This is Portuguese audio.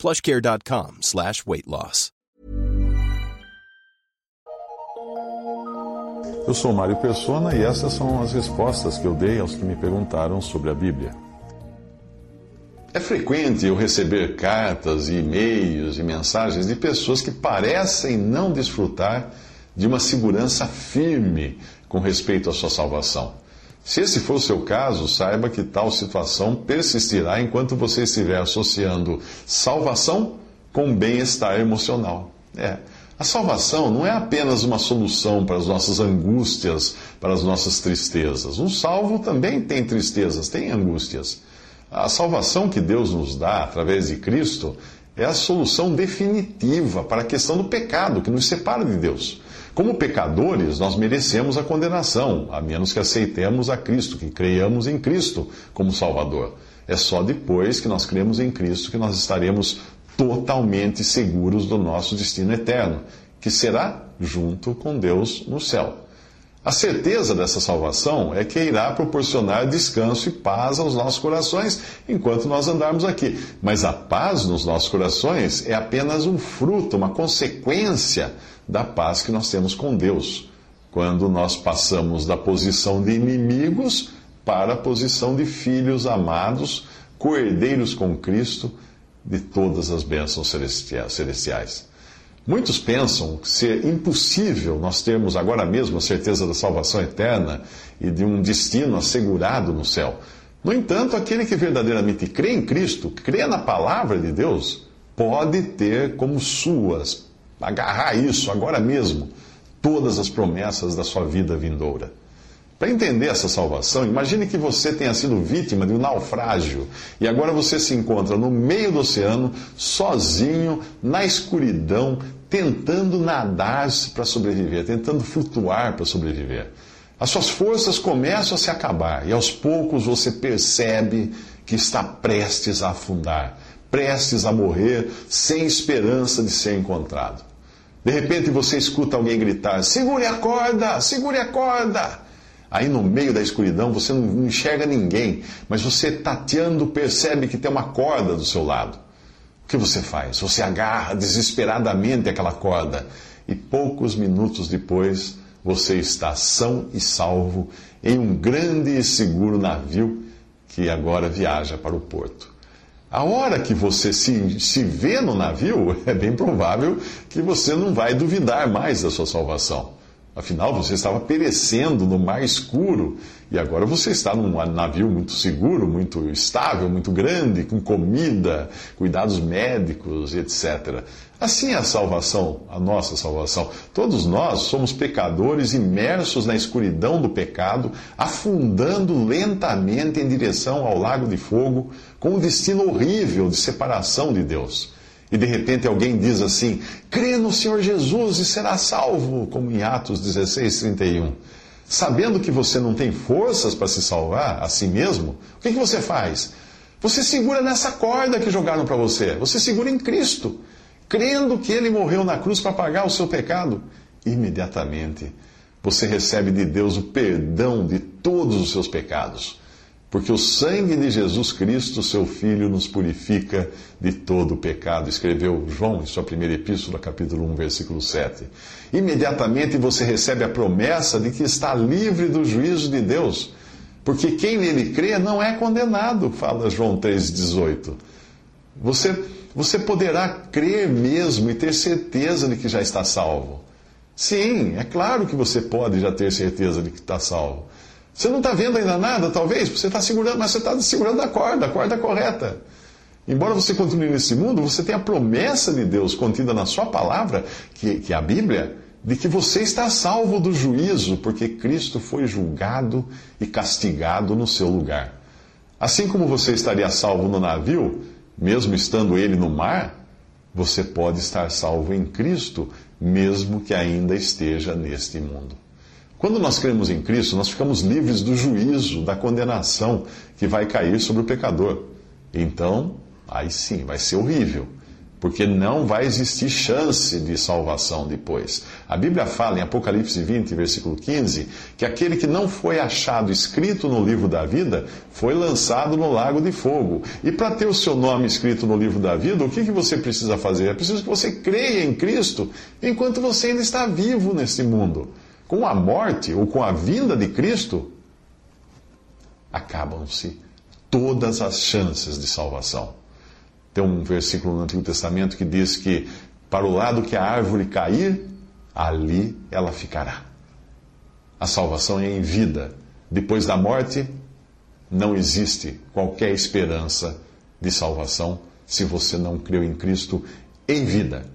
plushcare.com slash weight loss. Eu sou Mário Persona e essas são as respostas que eu dei aos que me perguntaram sobre a Bíblia. É frequente eu receber cartas e e-mails e mensagens de pessoas que parecem não desfrutar de uma segurança firme com respeito à sua salvação. Se esse for o seu caso, saiba que tal situação persistirá enquanto você estiver associando salvação com bem-estar emocional. É. A salvação não é apenas uma solução para as nossas angústias, para as nossas tristezas. Um salvo também tem tristezas, tem angústias. A salvação que Deus nos dá através de Cristo é a solução definitiva para a questão do pecado que nos separa de Deus. Como pecadores, nós merecemos a condenação, a menos que aceitemos a Cristo, que creiamos em Cristo como Salvador. É só depois que nós cremos em Cristo que nós estaremos totalmente seguros do nosso destino eterno, que será junto com Deus no céu. A certeza dessa salvação é que irá proporcionar descanso e paz aos nossos corações enquanto nós andarmos aqui. Mas a paz nos nossos corações é apenas um fruto, uma consequência da paz que nós temos com Deus, quando nós passamos da posição de inimigos para a posição de filhos amados, coerdeiros com Cristo de todas as bênçãos celestiais. Muitos pensam ser impossível nós termos agora mesmo a certeza da salvação eterna e de um destino assegurado no céu. No entanto, aquele que verdadeiramente crê em Cristo, crê na palavra de Deus, pode ter como suas agarrar isso agora mesmo, todas as promessas da sua vida vindoura. Para entender essa salvação, imagine que você tenha sido vítima de um naufrágio e agora você se encontra no meio do oceano, sozinho, na escuridão, tentando nadar para sobreviver, tentando flutuar para sobreviver. As suas forças começam a se acabar e aos poucos você percebe que está prestes a afundar, prestes a morrer, sem esperança de ser encontrado. De repente você escuta alguém gritar: segure a corda, segure a corda. Aí no meio da escuridão você não enxerga ninguém, mas você tateando percebe que tem uma corda do seu lado. Que você faz? Você agarra desesperadamente aquela corda e poucos minutos depois você está são e salvo em um grande e seguro navio que agora viaja para o porto. A hora que você se, se vê no navio, é bem provável que você não vai duvidar mais da sua salvação. Afinal, você estava perecendo no mar escuro e agora você está num navio muito seguro, muito estável, muito grande, com comida, cuidados médicos, etc. Assim é a salvação, a nossa salvação. Todos nós somos pecadores imersos na escuridão do pecado, afundando lentamente em direção ao lago de fogo, com um destino horrível de separação de Deus e de repente alguém diz assim: crê no Senhor Jesus e será salvo, como em Atos 16, 31. Sabendo que você não tem forças para se salvar a si mesmo, o que, que você faz? Você segura nessa corda que jogaram para você. Você segura em Cristo, crendo que Ele morreu na cruz para pagar o seu pecado. Imediatamente você recebe de Deus o perdão de todos os seus pecados porque o sangue de Jesus Cristo, seu Filho, nos purifica de todo o pecado, escreveu João em sua primeira epístola, capítulo 1, versículo 7. Imediatamente você recebe a promessa de que está livre do juízo de Deus, porque quem nele crê não é condenado, fala João 3,18. Você, você poderá crer mesmo e ter certeza de que já está salvo. Sim, é claro que você pode já ter certeza de que está salvo. Você não está vendo ainda nada, talvez, você está segurando, mas você está segurando a corda, a corda correta. Embora você continue nesse mundo, você tem a promessa de Deus contida na sua palavra, que, que é a Bíblia, de que você está salvo do juízo, porque Cristo foi julgado e castigado no seu lugar. Assim como você estaria salvo no navio, mesmo estando ele no mar, você pode estar salvo em Cristo, mesmo que ainda esteja neste mundo. Quando nós cremos em Cristo, nós ficamos livres do juízo, da condenação que vai cair sobre o pecador. Então, aí sim, vai ser horrível porque não vai existir chance de salvação depois. A Bíblia fala em Apocalipse 20, versículo 15, que aquele que não foi achado escrito no livro da vida foi lançado no lago de fogo. E para ter o seu nome escrito no livro da vida, o que, que você precisa fazer? É preciso que você creia em Cristo enquanto você ainda está vivo nesse mundo. Com a morte ou com a vinda de Cristo, acabam-se todas as chances de salvação. Tem um versículo no Antigo Testamento que diz que para o lado que a árvore cair, ali ela ficará. A salvação é em vida. Depois da morte, não existe qualquer esperança de salvação se você não creu em Cristo em vida.